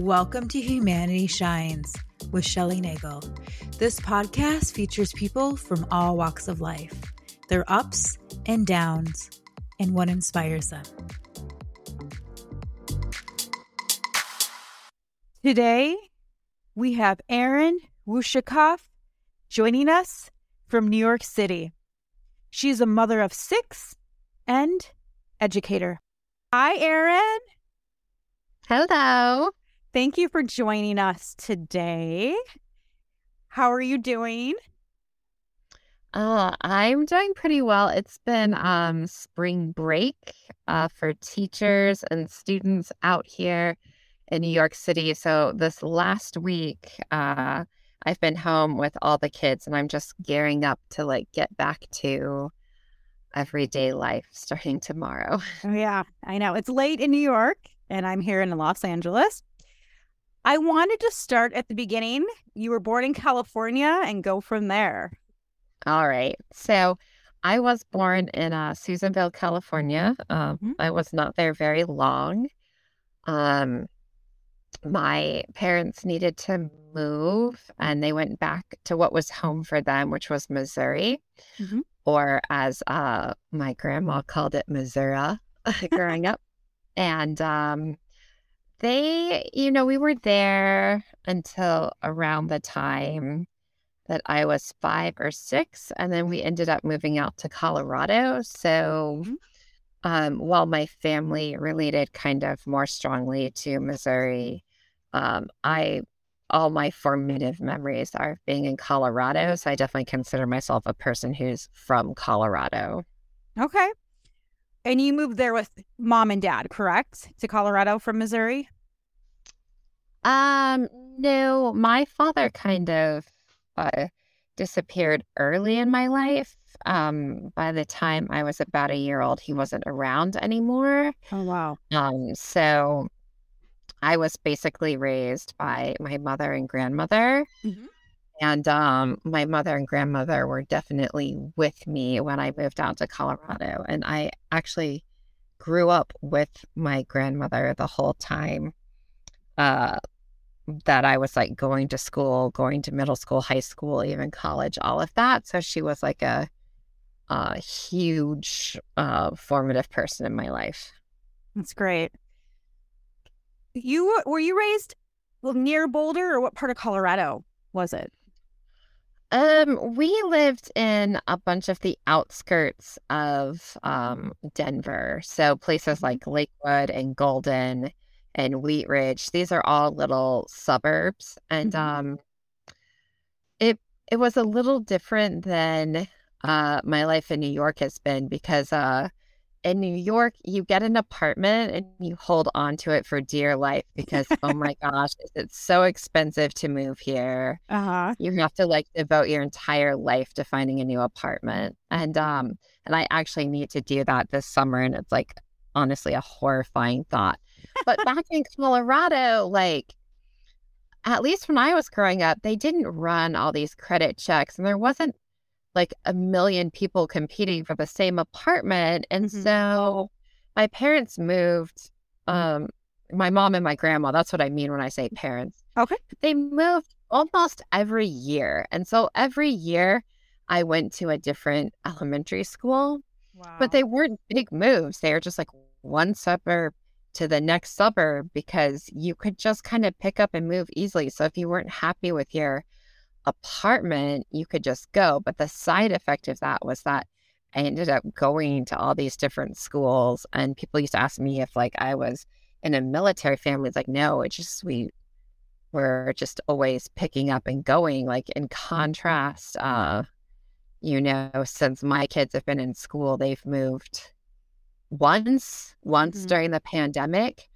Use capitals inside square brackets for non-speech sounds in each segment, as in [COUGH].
Welcome to Humanity Shines with Shelly Nagell. This podcast features people from all walks of life, their ups and downs, and what inspires them. Today, we have Erin Ushakov joining us from New York City. She's a mother of six and educator. Hi, Erin. Hello. Thank you for joining us today. How are you doing? Uh, I'm doing pretty well. It's been um, spring break uh, for teachers and students out here in New York City. So this last week, uh, I've been home with all the kids, and I'm just gearing up to like get back to everyday life starting tomorrow. [LAUGHS] Oh, yeah, I know it's late in New York, and I'm here in Los Angeles. I wanted to start at the beginning. You were born in California and go from there. All right. So I was born in uh, Susanville, California. Um, mm-hmm. I was not there very long. Um, my parents needed to move and they went back to what was home for them, which was Missouri, mm-hmm. or as uh, my grandma called it, Missouri, [LAUGHS] growing up. And um, they, you know, we were there until around the time that I was five or six. And then we ended up moving out to Colorado. So mm-hmm. Um, while my family related kind of more strongly to Missouri, um, I all my formative memories are being in Colorado. So I definitely consider myself a person who's from Colorado. Okay. And you moved there with mom and dad, correct? To Colorado from Missouri? Um, no, my father kind of uh, disappeared early in my life. Um, by the time I was about a year old, he wasn't around anymore. Oh wow. Um, so I was basically raised by my mother and grandmother. Mm-hmm. And um, my mother and grandmother were definitely with me when I moved out to Colorado. And I actually grew up with my grandmother the whole time uh, that I was like going to school, going to middle school, high school, even college, all of that. So she was like a, a huge uh, formative person in my life. That's great. You were you raised well, near Boulder or what part of Colorado was it? Um, we lived in a bunch of the outskirts of um Denver. So places mm-hmm. like Lakewood and Golden and Wheat Ridge. These are all little suburbs. And mm-hmm. um it it was a little different than uh my life in New York has been because uh in New York, you get an apartment and you hold on to it for dear life because oh my [LAUGHS] gosh, it's so expensive to move here. Uh-huh. You have to like devote your entire life to finding a new apartment. And um and I actually need to do that this summer and it's like honestly a horrifying thought. But [LAUGHS] back in Colorado, like at least when I was growing up, they didn't run all these credit checks and there wasn't like a million people competing for the same apartment. And mm-hmm. so my parents moved, um, my mom and my grandma, that's what I mean when I say parents. Okay. They moved almost every year. And so every year I went to a different elementary school. Wow. But they weren't big moves. They were just like one suburb to the next suburb because you could just kind of pick up and move easily. So if you weren't happy with your apartment, you could just go. But the side effect of that was that I ended up going to all these different schools, and people used to ask me if like I was in a military family. It's like, no, it's just we were just always picking up and going. Like in contrast, uh, you know, since my kids have been in school, they've moved once, once mm-hmm. during the pandemic,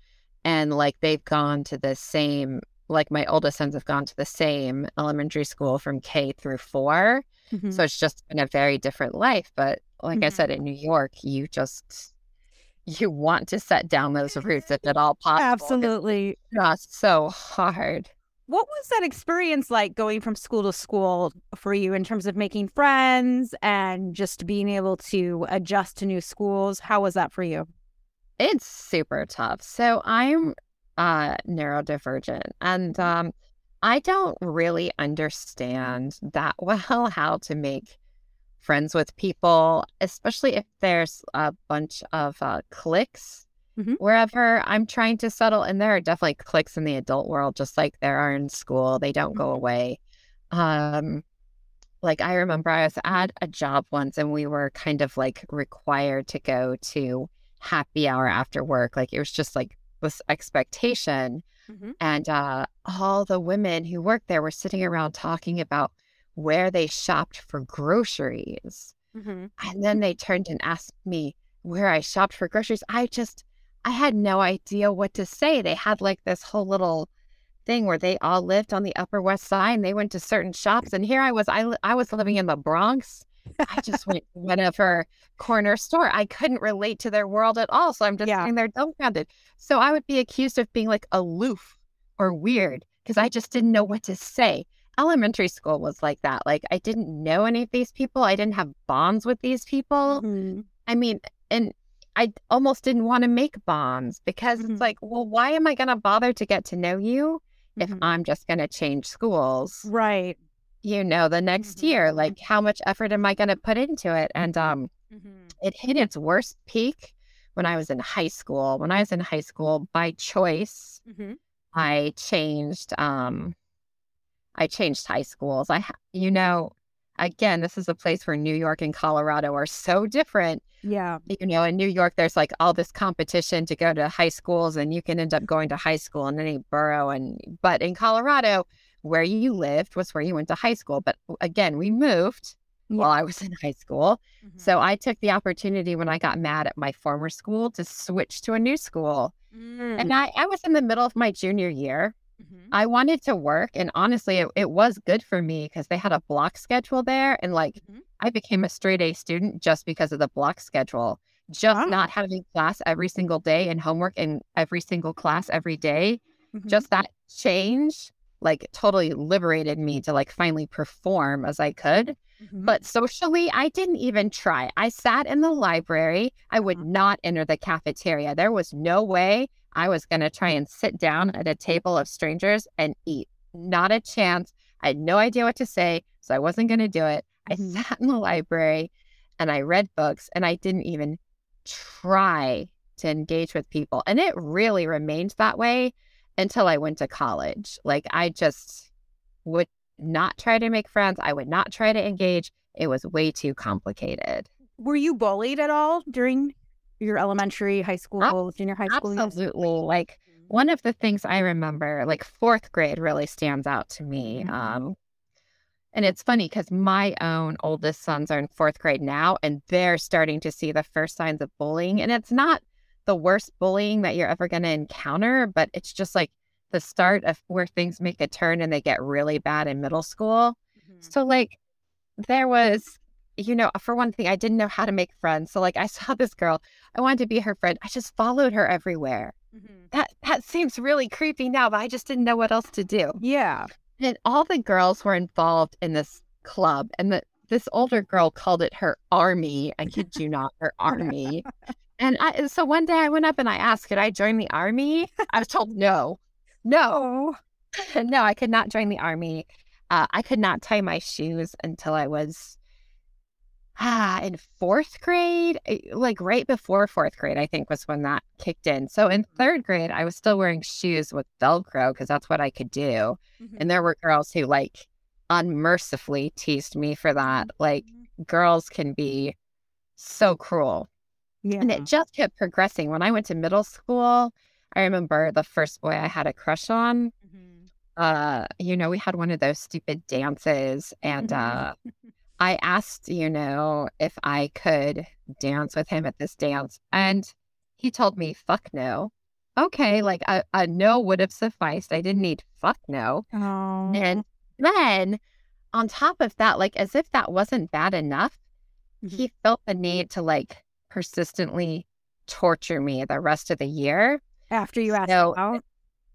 and like they've gone to the same like my oldest sons have gone to the same elementary school from K through 4 mm-hmm. So it's just been a very different life. But like mm-hmm. I said, in New York, you just you want to set down those roots if at all possible. Absolutely. It's just so hard. What was that experience like going from school to school for you in terms of making friends and just being able to adjust to new schools? How was that for you? It's super tough. So I'm uh neurodivergent and um I don't really understand that [LAUGHS] well how to make friends with people, especially if there's a bunch of uh, cliques Mhm. wherever I'm trying to settle. And there are definitely cliques in the adult world, just like there are in school. They don't go Mhm. away. Um, like I remember I was at a job once and we were kind of like required to go to happy hour after work. Like it was just like this expectation. Mhm. And uh, all the women who worked there were sitting around talking about where they shopped for groceries. Mhm. And then they turned and asked me where I shopped for groceries. I just, I had no idea what to say. They had like this whole little thing where they all lived on the Upper West Side and they went to certain shops. And here I was, I, I was living in the Bronx. I just went to one of her corner store. I couldn't relate to their world at all. So I'm just Yeah. sitting there dumbfounded. So I would be accused of being like aloof or weird because I just didn't know what to say. Elementary school was like that. Like I didn't know any of these people. I didn't have bonds with these people. Mhm. I mean, and I almost didn't want to make bonds because Mhm. it's like, well, why am I going to bother to get to know you if Mhm. I'm just going to change schools? Right. You know, the next Mhm. year, like how much effort am I going to put into it? And um, Mhm. it hit its worst peak when I was in high school. When I was in high school, by choice, Mhm. I changed. Um, I changed high schools. I, you know, again, this is a place where New York and Colorado are so different Yeah. you know, in New York, there's like all this competition to go to high schools, and you can end up going to high school in any borough. And but in Colorado, where you lived was where you went to high school. But again, we moved while I was in high school, Mhm. so I took the opportunity when I got mad at my former school to switch to a new school. Mm. And I, I was in the middle of my junior year. Mhm. I wanted to work, and honestly, it, it was good for me because they had a block schedule there, and like Mhm. I became a straight A student just because of the block schedule. Just Wow. not having class every single day and homework in every single class every day, Mhm. just that change like totally liberated me to like finally perform as I could. Mhm. But socially, I didn't even try. I sat in the library. I would Mhm. not enter the cafeteria. There was no way I was going to try and sit down at a table of strangers and eat. Not a chance. I had no idea what to say, so I wasn't going to do it. I [LAUGHS] Mhm. sat in the library and I read books and I didn't even try to engage with people. And it really remained that way until I went to college. Like I just would not try to make friends. I would not try to engage. It was way too complicated. Were you bullied at all during your elementary, high school, junior high school? years? Absolutely. Like one of the things I remember, like fourth grade really stands out to me. Mhm. Um, and it's funny because my own oldest sons are in fourth grade now, and they're starting to see the first signs of bullying. And it's not the worst bullying that you're ever going to encounter, but it's just like the start of where things make a turn and they get really bad in middle school. Mhm. So, like, there was, you know, for one thing, I didn't know how to make friends. So, like, I saw this girl, I wanted to be her friend. I just followed her everywhere. Mhm. That that seems really creepy now, but I just didn't know what else to do. Yeah. And all the girls were involved in this club, and the this older girl called it her army. I kid you not, her [LAUGHS] army. And I, so one day I went up and I asked, could I join the army? I was told no, no, Oh. [LAUGHS] no, I could not join the army. Uh, I could not tie my shoes until I was ah in fourth grade, eh, like right before fourth grade, I think was when that kicked in. So in third grade, I was still wearing shoes with Velcro because that's what I could do. Mhm. And there were girls who like unmercifully teased me for that. Like girls can be so cruel. Yeah. And it just kept progressing. When I went to middle school, I remember the first boy I had a crush on. Mhm. Uh, you know, we had one of those stupid dances, and uh, I asked, you know, if I could dance with him at this dance, and he told me, "Fuck no." Okay, like a, a no would have sufficed. I didn't need fuck no. Oh. And then on top of that, like as if that wasn't bad enough, Mhm. he felt the need to like persistently torture me the rest of the year. After you asked So, out.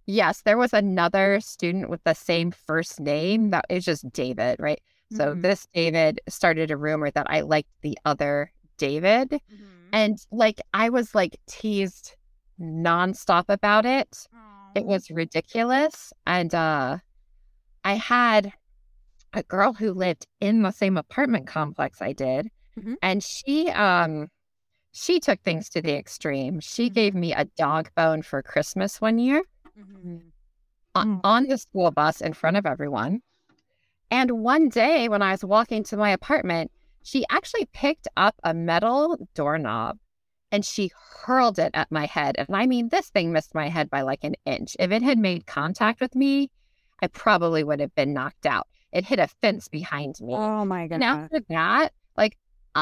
Yes, there was another student with the same first name that is just David, right? So Mhm. this David started a rumor that I liked the other David. Mm-hmm. And like I was like teased nonstop about it. It was ridiculous. And uh I had a girl who lived in the same apartment complex I did. Mhm. And she um she took things to the extreme. She Mhm. gave me a dog bone for Christmas one year Mhm. on, Mm. on the school bus in front of everyone. And one day when I was walking to my apartment, she actually picked up a metal doorknob and she hurled it at my head. And I mean, this thing missed my head by like an inch. If it had made contact with me, I probably would have been knocked out. It hit a fence behind me. Oh my And goodness. after that,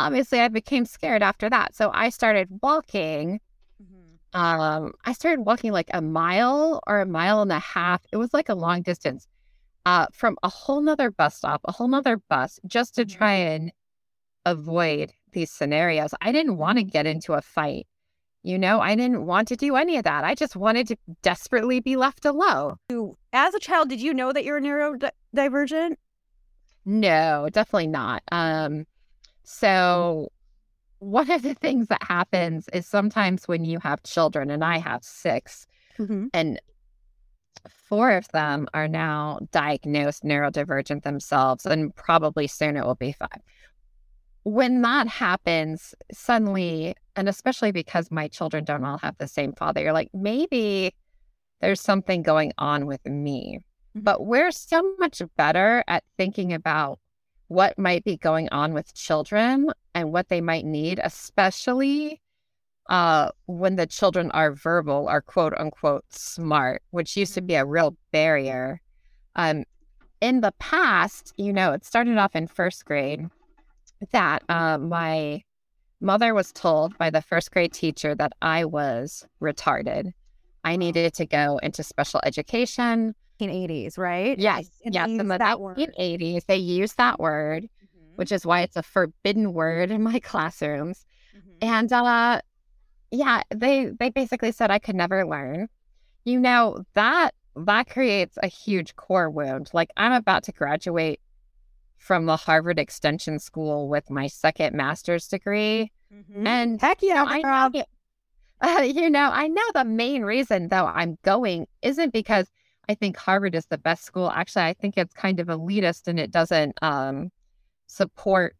obviously I became scared after that. So I started walking Mhm. um i started walking like a mile or a mile and a half it was like a long distance uh from a whole nother bus stop a whole nother bus just to Mhm. try and avoid these scenarios i didn't want to get into a fight you know i didn't want to do any of that i just wanted to desperately be left alone As a child, did you know that you're a neurodivergent? no definitely not um so one of the things that happens is sometimes when you have children and i have six Mm-hmm. and four of them are now diagnosed neurodivergent themselves, and probably soon it will be five. When that happens, suddenly, and especially because my children don't all have the same father, you're like, maybe there's something going on with me. Mhm. But we're so much better at thinking about what might be going on with children and what they might need, especially uh, when the children are verbal or quote unquote smart, which used to be a real barrier. Um, in the past, you know, it started off in first grade that uh, my mother was told by the first grade teacher that I was retarded. I needed to go into special education. 1980s, right? Yes, And yes. In the that word. 1980s, they used that word, Mhm. which is why it's a forbidden word in my [LAUGHS] classrooms. Mhm. And uh yeah, they they basically said I could never learn. You know, that that creates a huge core wound. Like I'm about to graduate from the Harvard Extension School with my second master's degree. Mhm. And Heck yeah, I girl. know, uh, [LAUGHS] you know, I know the main reason though I'm going isn't because I think Harvard is the best school. Actually, I think it's kind of elitist and it doesn't um, support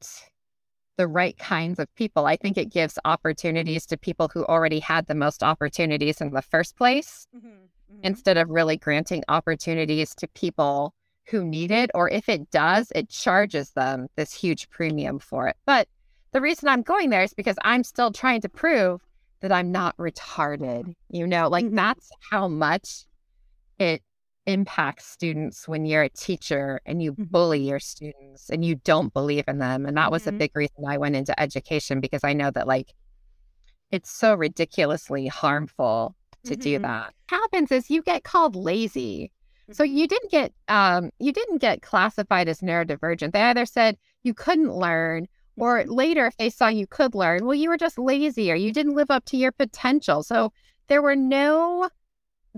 the right kinds of people. I think it gives opportunities to people who already had the most opportunities in the first place Mhm. Mhm. instead of really granting opportunities to people who need it. Or if it does, it charges them this huge premium for it. But the reason I'm going there is because I'm still trying to prove that I'm not retarded. You know, like Mhm. that's how much it impacts students when you're a teacher and you Mhm. bully your students and you don't believe in them. And that was a Mhm. big reason I went into education because I know that like it's so ridiculously harmful to do Mhm. that. Happens is you get called lazy. So Mm-hmm. you didn't get um you didn't get classified as neurodivergent. They either said you couldn't learn or Mm-hmm. later if they saw you could learn, well you were just lazy or you didn't live up to your potential. So there were no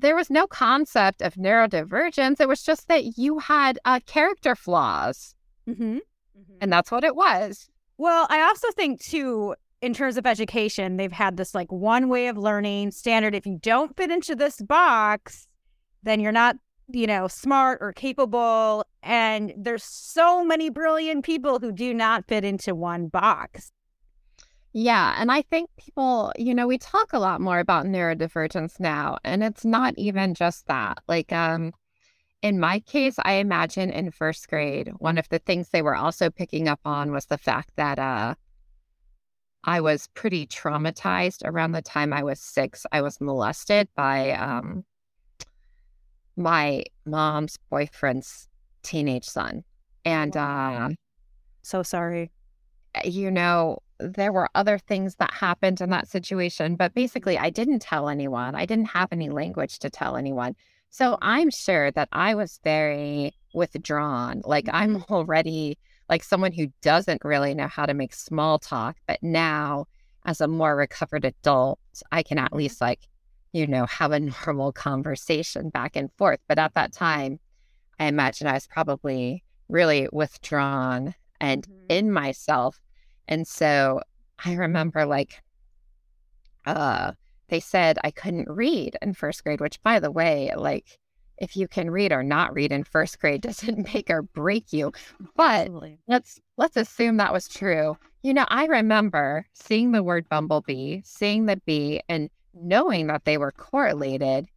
there was no concept of neurodivergence. It was just that you had uh, character flaws, Mhm. Mhm. and that's what it was. Well, I also think too, in terms of education, they've had this like one way of learning standard. If you don't fit into this box, then you're not, you know, smart or capable. And there's so many brilliant people who do not fit into one box. Yeah, and I think people, you know, we talk a lot more about neurodivergence now, and it's not even just that. Like, um, in my case, I imagine in first grade, one of the things they were also picking up on was the fact that uh, I was pretty traumatized around the time I was six. I was molested by um, my mom's boyfriend's teenage son. And, uh, So sorry. you know, there were other things that happened in that situation, but basically, I didn't tell anyone. I didn't have any language to tell anyone. So I'm sure that I was very withdrawn. Like, I'm already like someone who doesn't really know how to make small talk. But now, as a more recovered adult, I can at least, like, you know, have a [LAUGHS] normal conversation back and forth. But at that time, I imagine I was probably really withdrawn and Mhm. in myself. And so I remember like uh they said I couldn't read in first grade, which by the way, like if you can read or not read in first grade [LAUGHS] doesn't make or break you. But Absolutely. let's let's assume that was true. You know, I remember seeing the word bumblebee, seeing the bee, and knowing that they were correlated.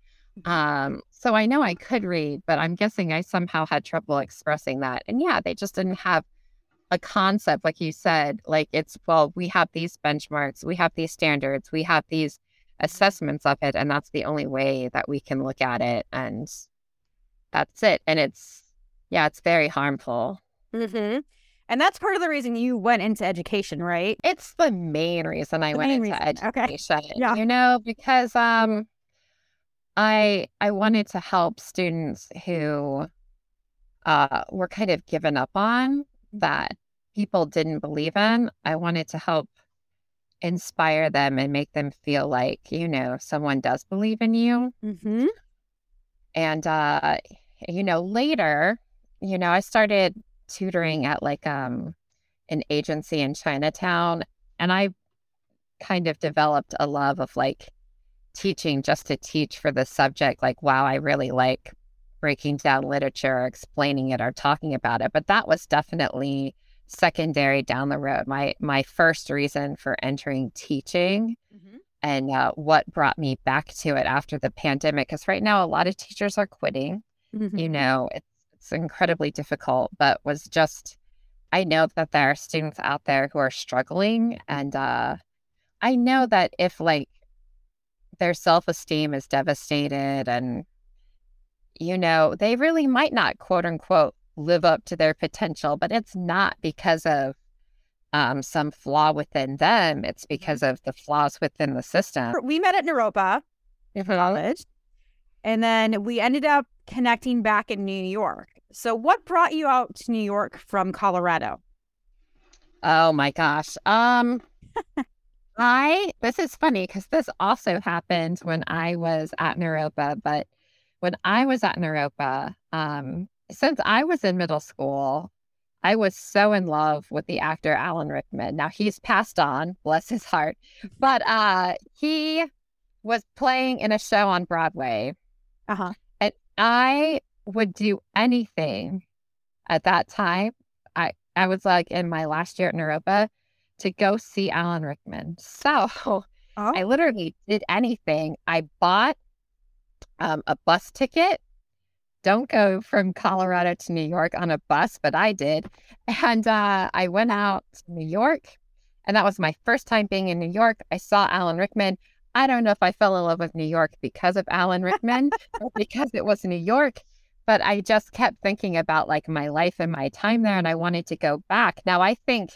Um, so I know I could read, but I'm guessing I somehow had trouble expressing that. And yeah, they just didn't have a concept, like you said, like it's well, we have these benchmarks, we have these standards, we have these assessments of it, and that's the only way that we can look at it. And that's it. And it's yeah, it's very harmful. Mm-hmm. And that's part of the reason you went into education, right? It's the main reason I The went into reason. Okay. education. Yeah. You know, because um I I wanted to help students who uh were kind of given up on that people didn't believe in. I wanted to help inspire them and make them feel like, you know, someone does believe in you. Mm-hmm. And uh, you know, later, you know, I started tutoring at like um an agency in Chinatown and I kind of developed a love of like teaching just to teach for the subject. Like, wow, I really like breaking down literature or explaining it or talking about it. But that was definitely secondary down the road. My my first reason for entering teaching Mm-hmm. and uh, what brought me back to it after the pandemic. Because right now, a lot of teachers are quitting. Mm-hmm. You know, it's, it's incredibly difficult, but was just, I know that there are students out there who are struggling. And uh, I know that if like their self esteem is devastated and, you know, they really might not quote unquote live up to their potential, but it's not because of um, some flaw within them. It's because of the flaws within the system. We met at Naropa College, and then we ended up connecting back in New York. So, what brought you out to New York from Colorado? Oh my gosh. Um [LAUGHS] I this is funny because this also happened when I was at Naropa, but when I was at Naropa, um, since I was in middle school, I was so in love with the actor Alan Rickman. Now he's passed on, bless his heart, but uh he was playing in a show on Broadway Uh huh. and I would do anything at that time. I I was like in my last year at Naropa to go see Alan Rickman. So Oh, I literally did anything. I bought um, a bus ticket. Don't go from Colorado to New York on a bus, but I did. And uh, I went out to New York, and that was my first time being in New York. I saw Alan Rickman. I don't know if I fell in love with New York because of Alan Rickman or [LAUGHS] because it was New York, but I just kept thinking about like my life and my time there, and I wanted to go back. Now, I think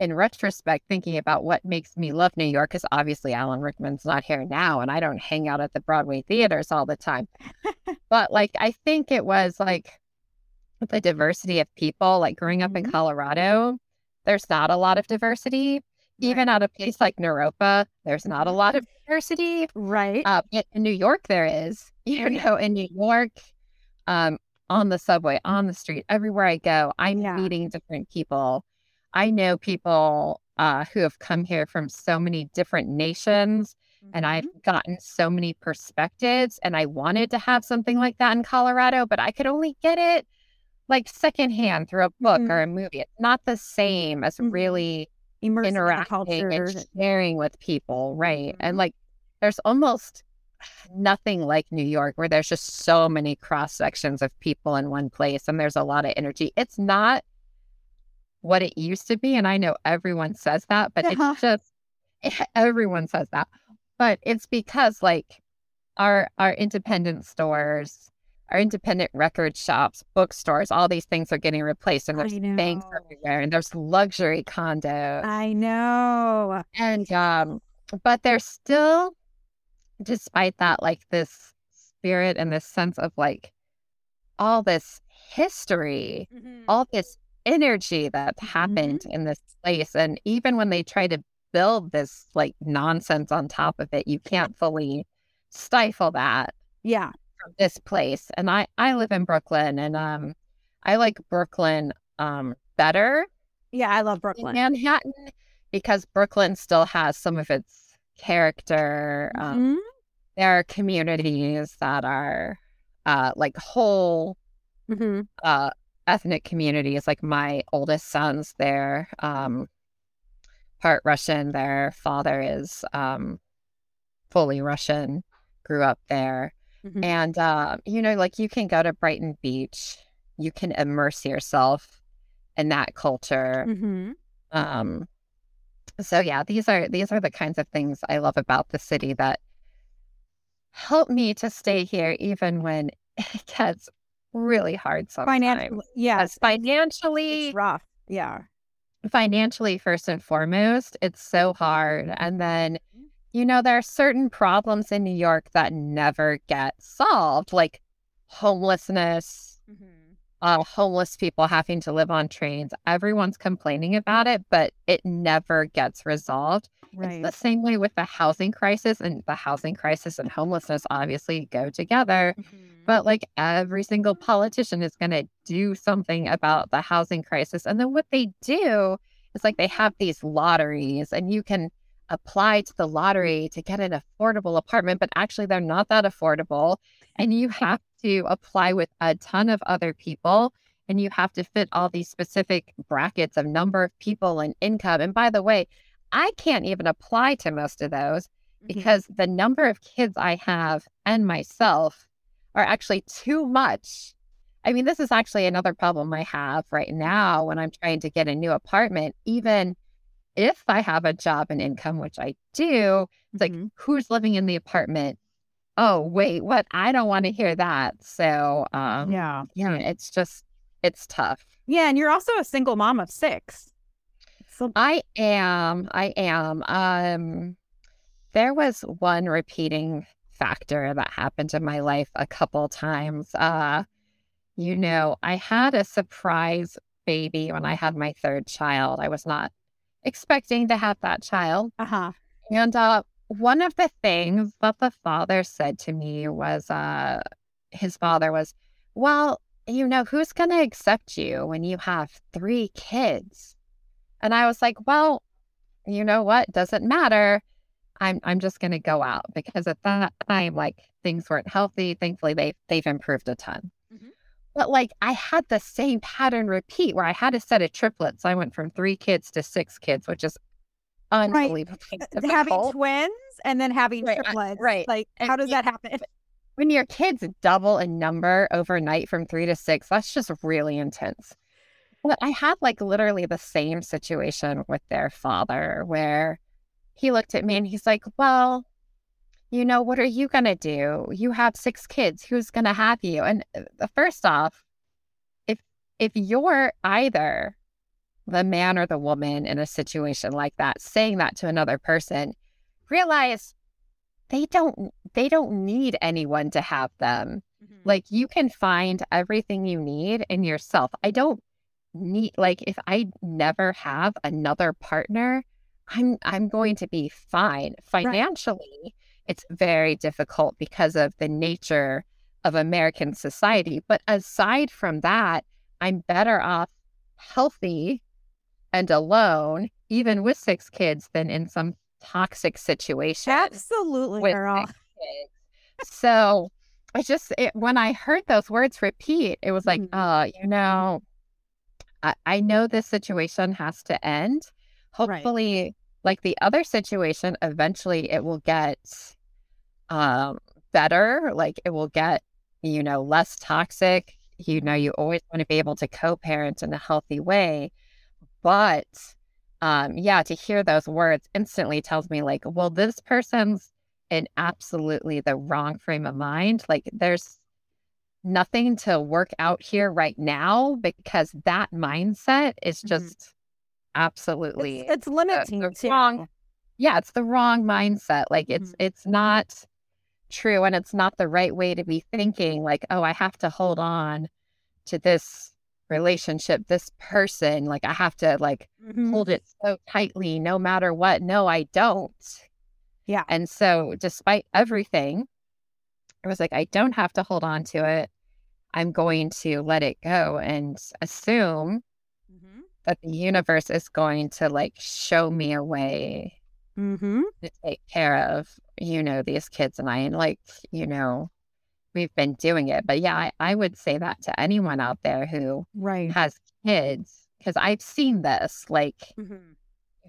in retrospect, thinking about what makes me love New York, because obviously Alan Rickman's not here now, and I don't hang out at the Broadway theaters all the time. [LAUGHS] but like, I think it was like the diversity of people. Like growing up in Mhm. Colorado, there's not a lot of diversity. Even at a place like Naropa, there's not a lot of diversity. right. Uh, in New York, there is. [LAUGHS] You know, in New York, um, on the subway, on the street, everywhere I go, I'm Yeah. meeting different people. I know people uh, who have come here from so many different nations, and I've Mhm. gotten so many perspectives. And I wanted to have something like that in Colorado, but I could only get it like secondhand through a book Mhm. or a movie. It's not the same as Mhm. really immersed in interacting and sharing with people, right? And like, there's almost nothing like New York where there's just so many cross sections of people in one place and there's a lot of energy. It's not what it used to be. And I know everyone says that, but Uh-huh. it's just [LAUGHS] everyone says that. But it's because like our our independent stores, our independent record shops, bookstores, all these things are getting replaced and there's banks everywhere and there's luxury condos I know. and um but there's still despite that like this spirit and this sense of like all this history all this energy that happened in this place and even when they try to build this like nonsense on top of it you can't fully stifle that Yeah. from this place and i i live in brooklyn and um i like brooklyn um better Yeah. I love Brooklyn. Manhattan because Brooklyn still has some of its character. Um, Mhm. there are communities that are uh, like whole mm-hmm. uh, ethnic communities. Like my oldest son's there, um, part Russian. Their father is um, fully Russian, grew up there. Mhm. And, uh, you know, like you can go to Brighton Beach, you can immerse yourself in that culture. Mhm. Um, so yeah, these are these are the kinds of things I love about the city that help me to stay here even when [LAUGHS] it gets really hard sometimes. Financially, yes, financially, it's rough. Yeah. financially first and foremost, it's so hard. And then, mm-hmm. you know, there are certain problems in New York that never get solved, like homelessness, mm-hmm. Uh, homeless people having to live on trains. Everyone's complaining about it, but it never gets resolved. Right. It's the same way with the housing crisis, and the housing crisis and homelessness obviously go together. Mhm. But like every single politician is going to do something about the housing crisis. And then what they do is like they have these lotteries, and you can apply to the lottery to get an affordable apartment, but actually they're not that affordable. And you have to apply with a ton of other people. And you have to fit all these specific brackets of number of people and income. And by the way, I can't even apply to most of those Mhm. because the number of kids I have and myself are actually too much. I mean, this is actually another problem I have right now when I'm trying to get a new apartment. Even if I have a job and income, which I do, it's like, Mhm. who's living in the apartment? Oh, wait, what? I don't want to hear that. So, um, yeah. yeah, it's just, it's tough. Yeah, and you're also a single mom of six. So I am. I am. Um, there was one repeating factor that happened in my life a couple times. Uh, you know, I had a surprise baby when I had my third child. I was not expecting to have that child. uh-huh. And uh, one of the things that the father said to me was, uh, his father was, Well, you know, who's going to accept you when you have three kids? And I was like, Well, you know what? Doesn't matter. I'm I'm just going to go out because at that time, like things weren't healthy. Thankfully, they they've improved a ton. Mhm. But like I had the same pattern repeat where I had a set of triplets. I went from three kids to six kids, which is unbelievably having difficult. twins and then having Right, triplets. right. Like, And how does yeah, that happen? when your kids double in number overnight from three to six, that's just really intense. But I had like literally the same situation with their father where he looked at me and he's like, Well, you know, what are you going to do? You have six kids. Who's going to have you? And uh, first off, if if you're either the man or the woman in a situation like that saying that to another person, realize they don't they don't need anyone to have them. Mm-hmm. Like you can find everything you need in yourself. I don't need like if I never have another partner, I'm I'm going to be fine. Financially, it's very difficult because of the nature of American society, but aside from that, I'm better off healthy and alone even with six kids than in some toxic situation Absolutely, girl. So I just it, when I heard those words repeat, it was like, Mhm. uh, you know, I, I know this situation has to end. Hopefully, like the other situation, eventually it will get um better. Like it will get, you know, less toxic. You know, you always want to be able to co-parent in a healthy way. But um, yeah, to hear those words instantly tells me like, well, this person's in absolutely the wrong frame of mind. Like there's nothing to work out here right now because that mindset is Mhm. just absolutely It's, it's limiting the too. wrong- yeah, it's the wrong mindset. Like it's Mhm. it's not true and it's not the right way to be thinking like, oh, I have to hold on to this relationship, this person, like I have to like Mhm. hold it so tightly no matter what. No, I don't. Yeah. And so despite everything, I was like, I don't have to hold on to it. I'm going to let it go and assume Mhm. that the universe is going to like show me a way Mm-hmm. to take care of, you know, these kids and I. And like, you know, we've been doing it. But yeah, I, I would say that to anyone out there who Right. has kids, because I've seen this. Like Mm-hmm.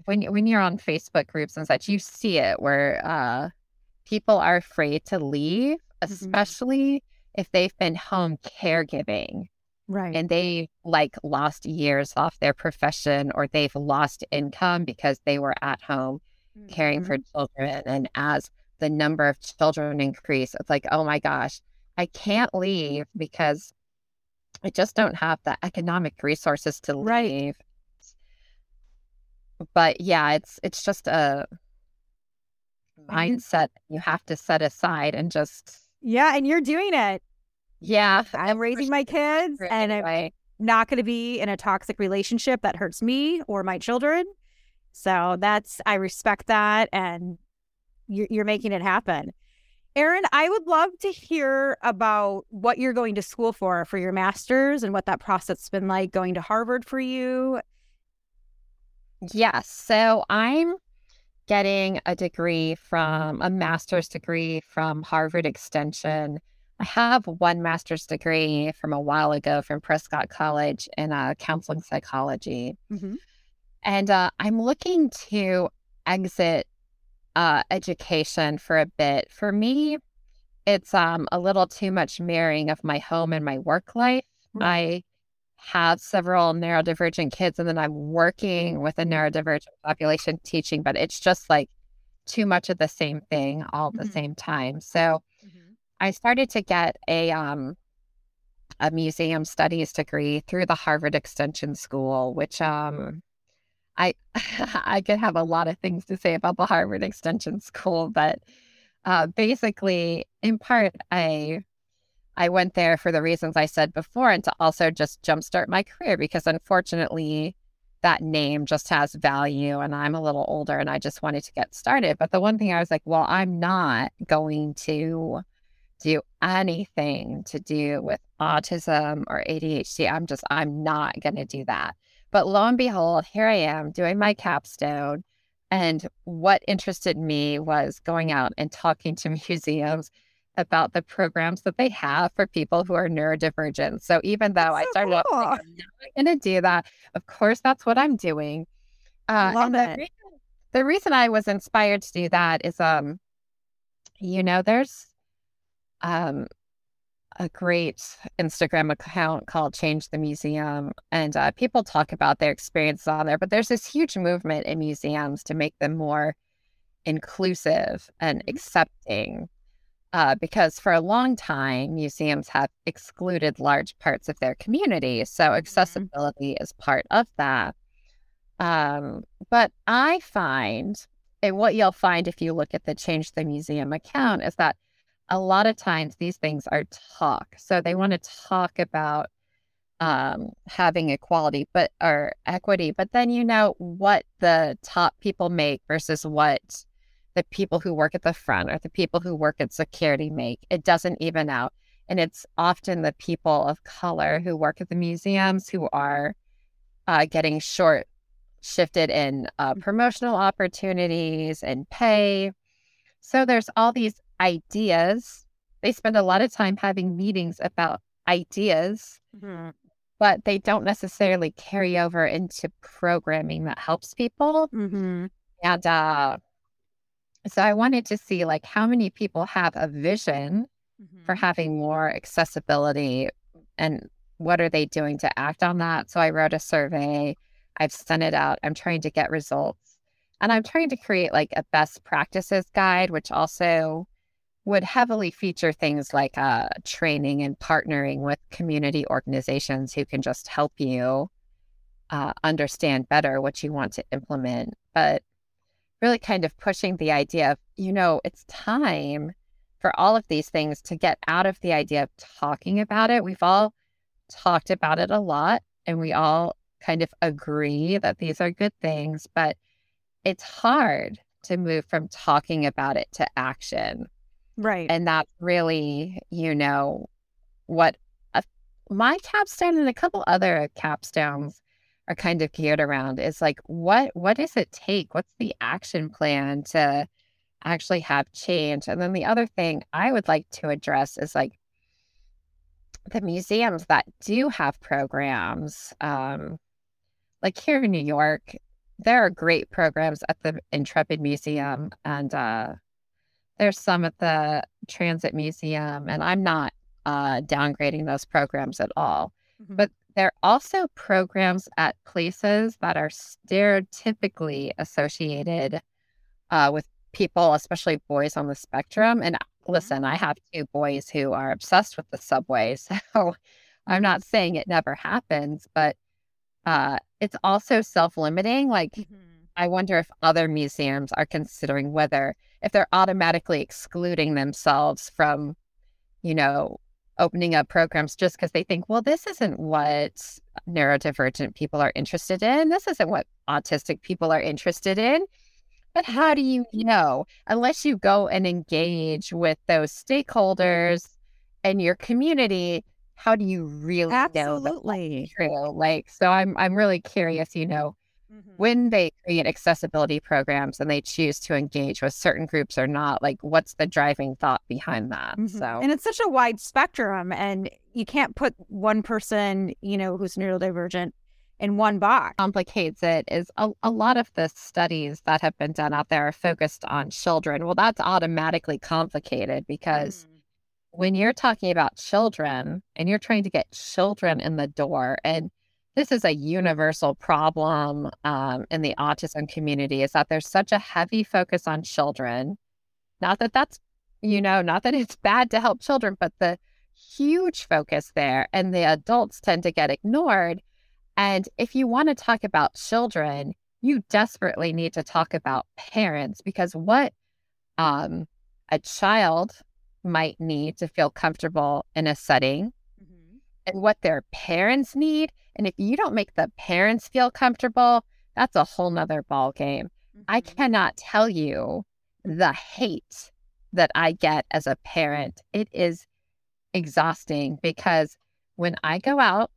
when when you're on Facebook groups and such, you see it where uh, people are afraid to leave, especially if they've been home caregiving Right. and they like lost years off their profession or they've lost income because they were at home caring Mhm. for children. And as the number of children increase, it's like, oh my gosh, I can't leave because I just don't have the economic resources to Right. leave. But yeah, it's it's just a mindset you have to set aside and just Yeah, and you're doing it. yeah. I'm raising my kids, and I'm not going to be in a toxic relationship that hurts me or my children. So that's I respect that, and you're, you're making it happen. Erin, I would love to hear about what you're going to school for for your master's and what that process has been like going to Harvard for you. Yes. So I'm getting a degree from a master's degree from Harvard Extension. I have one master's degree from a while ago from Prescott College in uh, counseling psychology. Mm-hmm. And uh, I'm looking to exit uh, education for a bit. For me, it's um, a little too much marrying of my home and my work life. I have several neurodivergent kids, and then I'm working with a neurodivergent population teaching, but it's just like too much of the same thing all at the Mhm. same time. So I started to get a um a museum studies degree through the Harvard Extension School, which um I [LAUGHS] I could have a lot of things to say about the Harvard Extension School, but uh, basically, in part, I I went there for the reasons I said before, and to also just jumpstart my career because unfortunately, that name just has value, and I'm a little older, and I just wanted to get started. But the one thing I was like, well, I'm not going to do anything to do with autism or ADHD. I'm just, I'm not going to do that. But lo and behold, here I am doing my capstone. And what interested me was going out and talking to [LAUGHS] museums about the programs that they have for people who are neurodivergent. So even though I so started off cool. like, I'm not going to do that, of course, that's what I'm doing. Uh, Love the it. reason, the reason I was inspired to do that is, um, you know, there's um, a great Instagram account called Change the Museum, and uh, people talk about their experiences on there. But there's this huge movement in museums to make them more inclusive and Mhm. accepting. Uh, because for a long time, museums have excluded large parts of their community. So accessibility is part of that. Um, but I find, and what you'll find if you look at the Change the Museum account, is that a lot of times these things are talk. So they want to talk about um, having equality, but or equity, but then you know what the top people make versus what the people who work at the front or the people who work at security make. It doesn't even out. And it's often the people of color who work at the museums who are uh, getting short shifted in uh, promotional opportunities and pay. So there's all these ideas. They spend a lot of time having meetings about ideas, Mhm. but they don't necessarily carry over into programming that helps people. Mhm. And uh, so I wanted to see like how many people have a vision for Mhm. having more accessibility and what are they doing to act on that? So I wrote a survey. I've sent it out. I'm trying to get results. And I'm trying to create like a best practices guide, which also would heavily feature things like uh, training and partnering with community organizations who can just help you uh, understand better what you want to implement. But really kind of pushing the idea of, you know, it's time for all of these things to get out of the idea of talking about it. We've all talked about it a lot and we all kind of agree that these are good things, but it's hard to move from talking about it to action. Right. And that's really, you know, what a, my capstone and a couple other capstones are kind of geared around is like what what does it take? What's the action plan to actually have change? And then the other thing I would like to address is like the museums that do have programs, um, like here in New York, there are great programs at the Intrepid Museum, and uh, there's some at the Transit Museum. And I'm not uh, downgrading those programs at all, mm-hmm. but there are also programs at places that are stereotypically associated uh, with people, especially boys on the spectrum. And listen, I have two boys who are obsessed with the subway. [LAUGHS] So I'm not saying it never happens, but uh, it's also self limiting. Like, mm-hmm. I wonder if other museums are considering whether, if they're automatically excluding themselves from, you know, opening up programs just because they think, well, this isn't what neurodivergent people are interested in. This isn't what autistic people are interested in. But how do you know unless you go and engage with those stakeholders mm-hmm. and your community? How do you really Absolutely. know Absolutely true? Like, so I'm I'm really curious. You know, mm-hmm. when they create accessibility programs and they choose to engage with certain groups or not, like, what's the driving thought behind that? Mm-hmm. So, and it's such a wide spectrum, and you can't put one person, you know, who's neurodivergent in one box. Complicates it is a, a lot of the studies that have been done out there are focused on children. Well, that's automatically complicated because mm. when you're talking about children and you're trying to get children in the door, and this is a universal problem um, in the autism community, is that there's such a heavy focus on children. Not that that's, you know, not that it's [LAUGHS] bad to help children, but the huge focus there and the adults tend to get ignored and if you want to talk about children, you desperately need to talk about parents because what um, a child might need to feel comfortable in a setting. And what their parents need. And if you don't make the parents feel comfortable, that's a whole nother ball game. Mm-hmm. I cannot tell you the hate that I get as a parent. It is exhausting because when I go out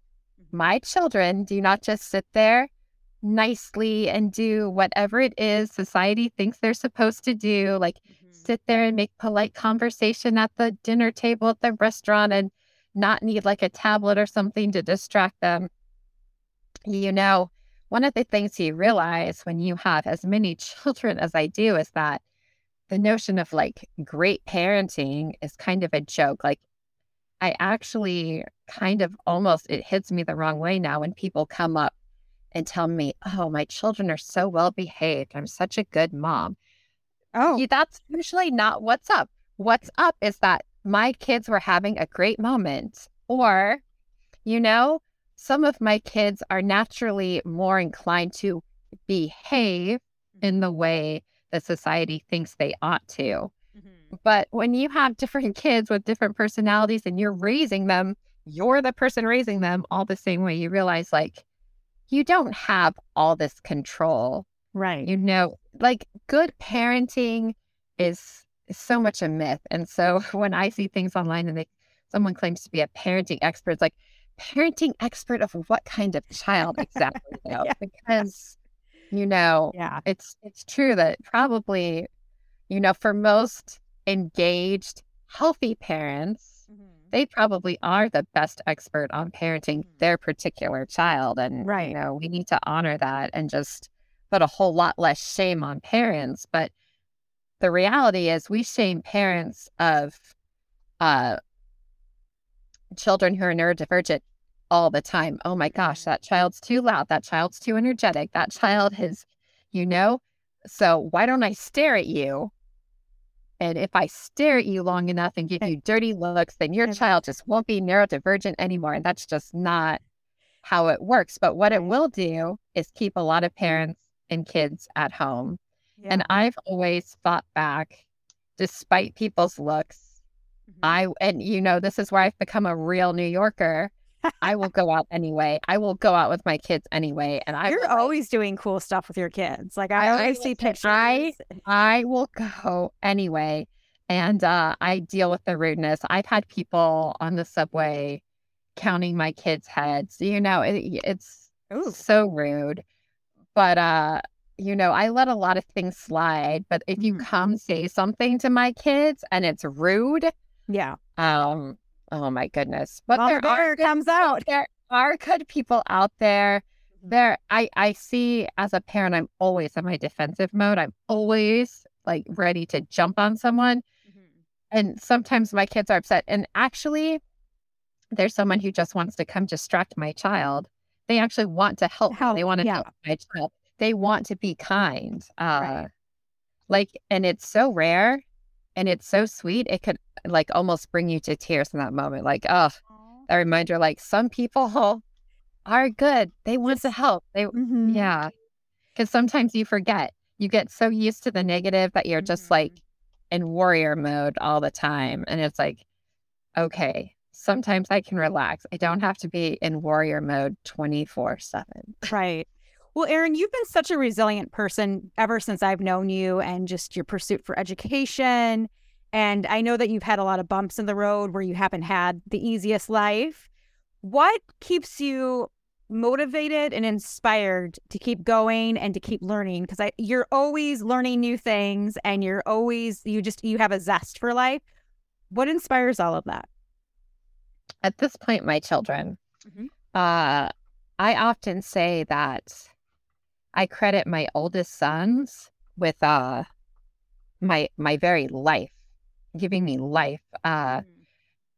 my children do not just sit there nicely and do whatever it is society thinks they're supposed to do, like mm-hmm. sit there and make polite conversation at the dinner table at the restaurant and not need like a tablet or something to distract them. You know, one of the things you realize when you have as many [LAUGHS] children as I do is that the notion of like great parenting is kind of a joke. Like I actually kind of almost, it hits me the wrong way now when people come up and tell me, oh, my children are so well behaved. I'm such a good mom. Oh, that's usually not what's up. What's up is that my kids were having a great moment. Or, you know, some of my kids are naturally more inclined to behave in the mm-hmm. way that society thinks they ought to. Mm-hmm. But when you have different kids with different personalities and you're raising them, you're the person raising them all the same way. You realize like you don't have all this control. Right. You know, like good parenting is, is so much a myth. And so [LAUGHS] when I see things online and they someone claims to be a parenting expert, it's like parenting expert of what kind of child exactly? [LAUGHS] Yeah. Because you know, yeah, it's it's true that probably, you know, for most engaged, healthy parents, mm-hmm. they probably are the best expert on parenting mm-hmm. their particular child. And, right. you know, we need to honor that and just put a whole lot less shame on parents. But the reality is, we shame parents of uh, children who are neurodivergent all the time. Oh my gosh, mm-hmm. that child's too loud. That child's too energetic. That child is, you know, so why don't I stare at you and if I stare at you long enough and give you dirty looks, then your child just won't be neurodivergent anymore. And that's just not how it works. But what it will do is keep a lot of parents and kids at home. Yeah. And I've always fought back despite people's looks. Mm-hmm. I, and you know, this is where I've become a real New Yorker. I will go out anyway. I will go out with my kids anyway. And I You're always doing cool stuff with your kids. Like I always see pictures. I, I will go anyway. And uh, I deal with the rudeness. I've had people on the subway counting my kids' heads. You know, it, it's Ooh. so rude. But uh, you know, I let a lot of things slide. But if you Mhm. come say something to my kids and it's rude, Yeah. um, oh my goodness. But there are comes out. there are good people out there. There, I I see as a parent, I'm always in my defensive mode. I'm always like ready to jump on someone. And sometimes my kids are upset. And actually, there's someone who just wants to come distract my child. They actually want to help. Help, They want to yeah. help my child. They want to be kind. Uh, Right. Like, and it's so rare and it's so sweet. It could like almost bring you to tears in that moment. Like, oh, that reminder, like some people [LAUGHS] are good. They want to help. They, Mhm. yeah. Because sometimes you forget. You get so used to the negative that you're just Mhm. like in warrior mode all the time. And it's like, okay, sometimes I can relax. I don't have to be in warrior mode 24 7. Right. Well, Erin, you've been such a resilient person ever since I've known you and just your pursuit for education. And I know that you've had a lot of bumps in the road where you haven't had the easiest life. What keeps you motivated and inspired to keep going and to keep learning? Because I you're always learning new things and you're always you just you have a zest for life. What inspires all of that? At this point, my children, Mhm. uh, I often say that I credit my oldest sons with uh, my my very life, giving me life. Uh,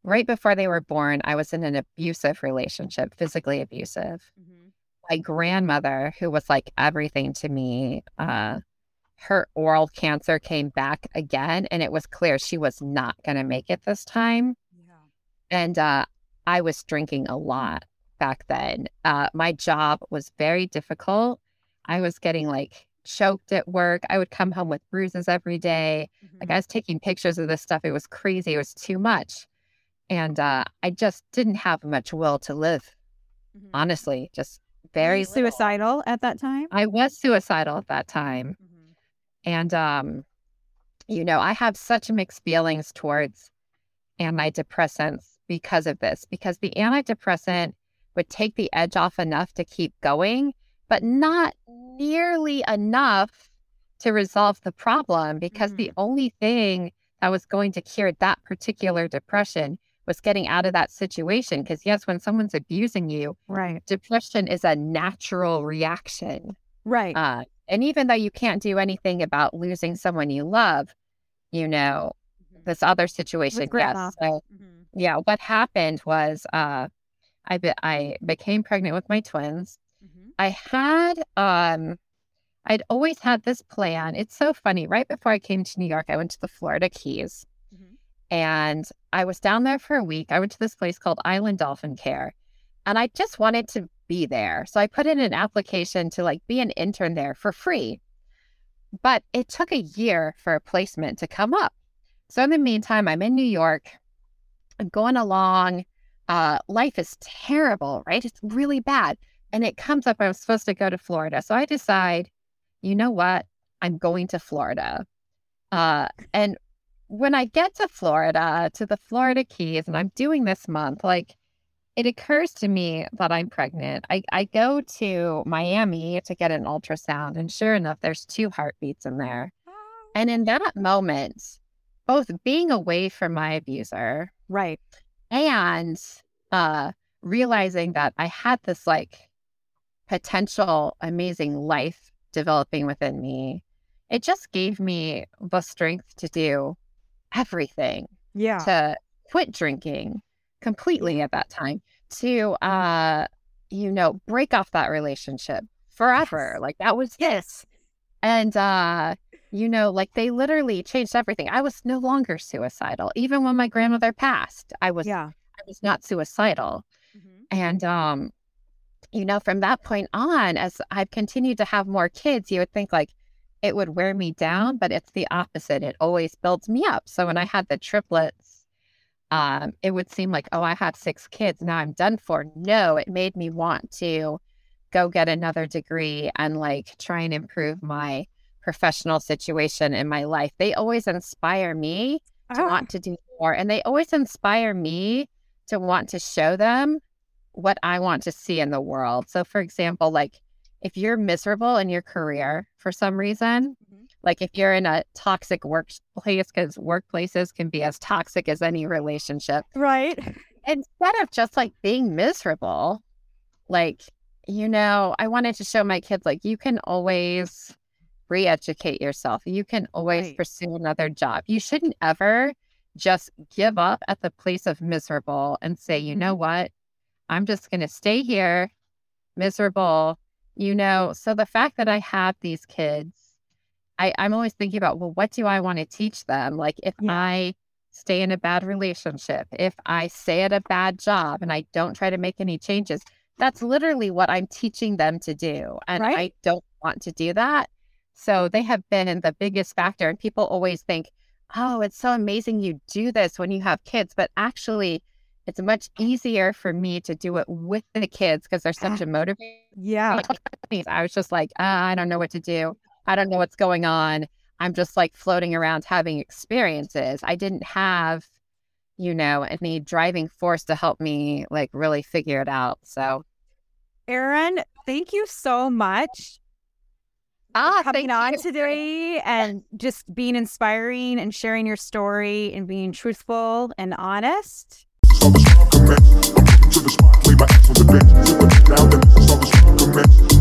right before they were born, I was in an abusive relationship, physically abusive. My grandmother, who was like everything to me, uh, her oral cancer came back again, and it was clear she was not going to make it this time. And uh, I was drinking a lot back then. Uh, my job was very difficult. I was getting like choked at work. I would come home with bruises every day. Like I was taking pictures of this stuff. It was crazy. It was too much. And uh, I just didn't have much will to live, honestly, just very suicidal at that time. I was suicidal at that time. And, um, you know, I have such mixed feelings towards antidepressants because of this, because the antidepressant would take the edge off enough to keep going, but not nearly enough to resolve the problem because the only thing that was going to cure that particular depression was getting out of that situation. Because, yes, when someone's abusing you, Right. depression is a natural reaction. Right. Uh, and even though you can't do anything about losing someone you love, you know, this other situation, yes. So, yeah, what happened was uh, I be- I became pregnant with my twins. I had um, I'd always had this plan. It's so funny. Right before I came to New York, I went to the Florida Keys, and I was down there for a week. I went to this place called Island Dolphin Care, and I just wanted to be there. So I put in an application to like be an intern there for free. But it took a year for a placement to come up. So in the meantime, I'm in New York. I'm going along. Uh, life is terrible, right? It's really bad. And it comes up, I'm supposed to go to Florida. So I decide, you know what? I'm going to Florida. Uh, and when I get to Florida, to the Florida Keys, and I'm doing this month, like it occurs to me that I'm pregnant. I, I go to Miami to get an ultrasound, and sure enough, there's two heartbeats in there. And in that moment, both being away from my abuser Right. and uh, realizing that I had this like potential amazing life developing within me, it just gave me the strength to do everything Yeah. to quit drinking completely at that time to uh you know break off that relationship forever Yes. like that was yes. and uh you know like they literally changed everything i was no longer suicidal even when my grandmother passed i was Yeah. i was not suicidal and um you know from that point on as i've continued to have more kids you would think like it would wear me down but it's the opposite. It always builds me up. So when i had the triplets um it would seem like oh i have six kids now i'm done for. No it made me want to go get another degree and like try and improve my professional situation in my life. They always inspire me to Ah, want to do more and they always inspire me to want to show them what I want to see in the world. So, for example, like if you're miserable in your career for some reason, mm-hmm. like if you're in a toxic workplace, because workplaces can be as toxic as any relationship. Right. Instead of just like being miserable, like, you know, I wanted to show my kids, like, you can always re educate yourself. You can always right. pursue another job. You shouldn't ever just give up at the place of miserable and say, you know mm-hmm. what? I'm just going to stay here, miserable, you know. So the fact that I have these kids, I, I'm always thinking about, well, what do I want to teach them? Like, if yeah. I stay in a bad relationship, if I stay at a bad job and I don't try to make any changes, that's literally what I'm teaching them to do. And right? I don't want to do that. So they have been the biggest factor. And people always think, oh, it's so amazing you do this when you have kids. But actually, it's much easier for me to do it with the kids because they're such a motivator. Yeah. [LAUGHS] I was just like, uh, I don't know what to do. I don't know what's going on. I'm just like floating around having experiences. I didn't have, you know, any driving force to help me like really figure it out. So, Erin, thank you so much ah, coming on you. today and just being inspiring and sharing your story and being truthful and honest all the strong commence. I'm to the spot, Play my ass on the bench. Zip it down, the missus all the strong commence.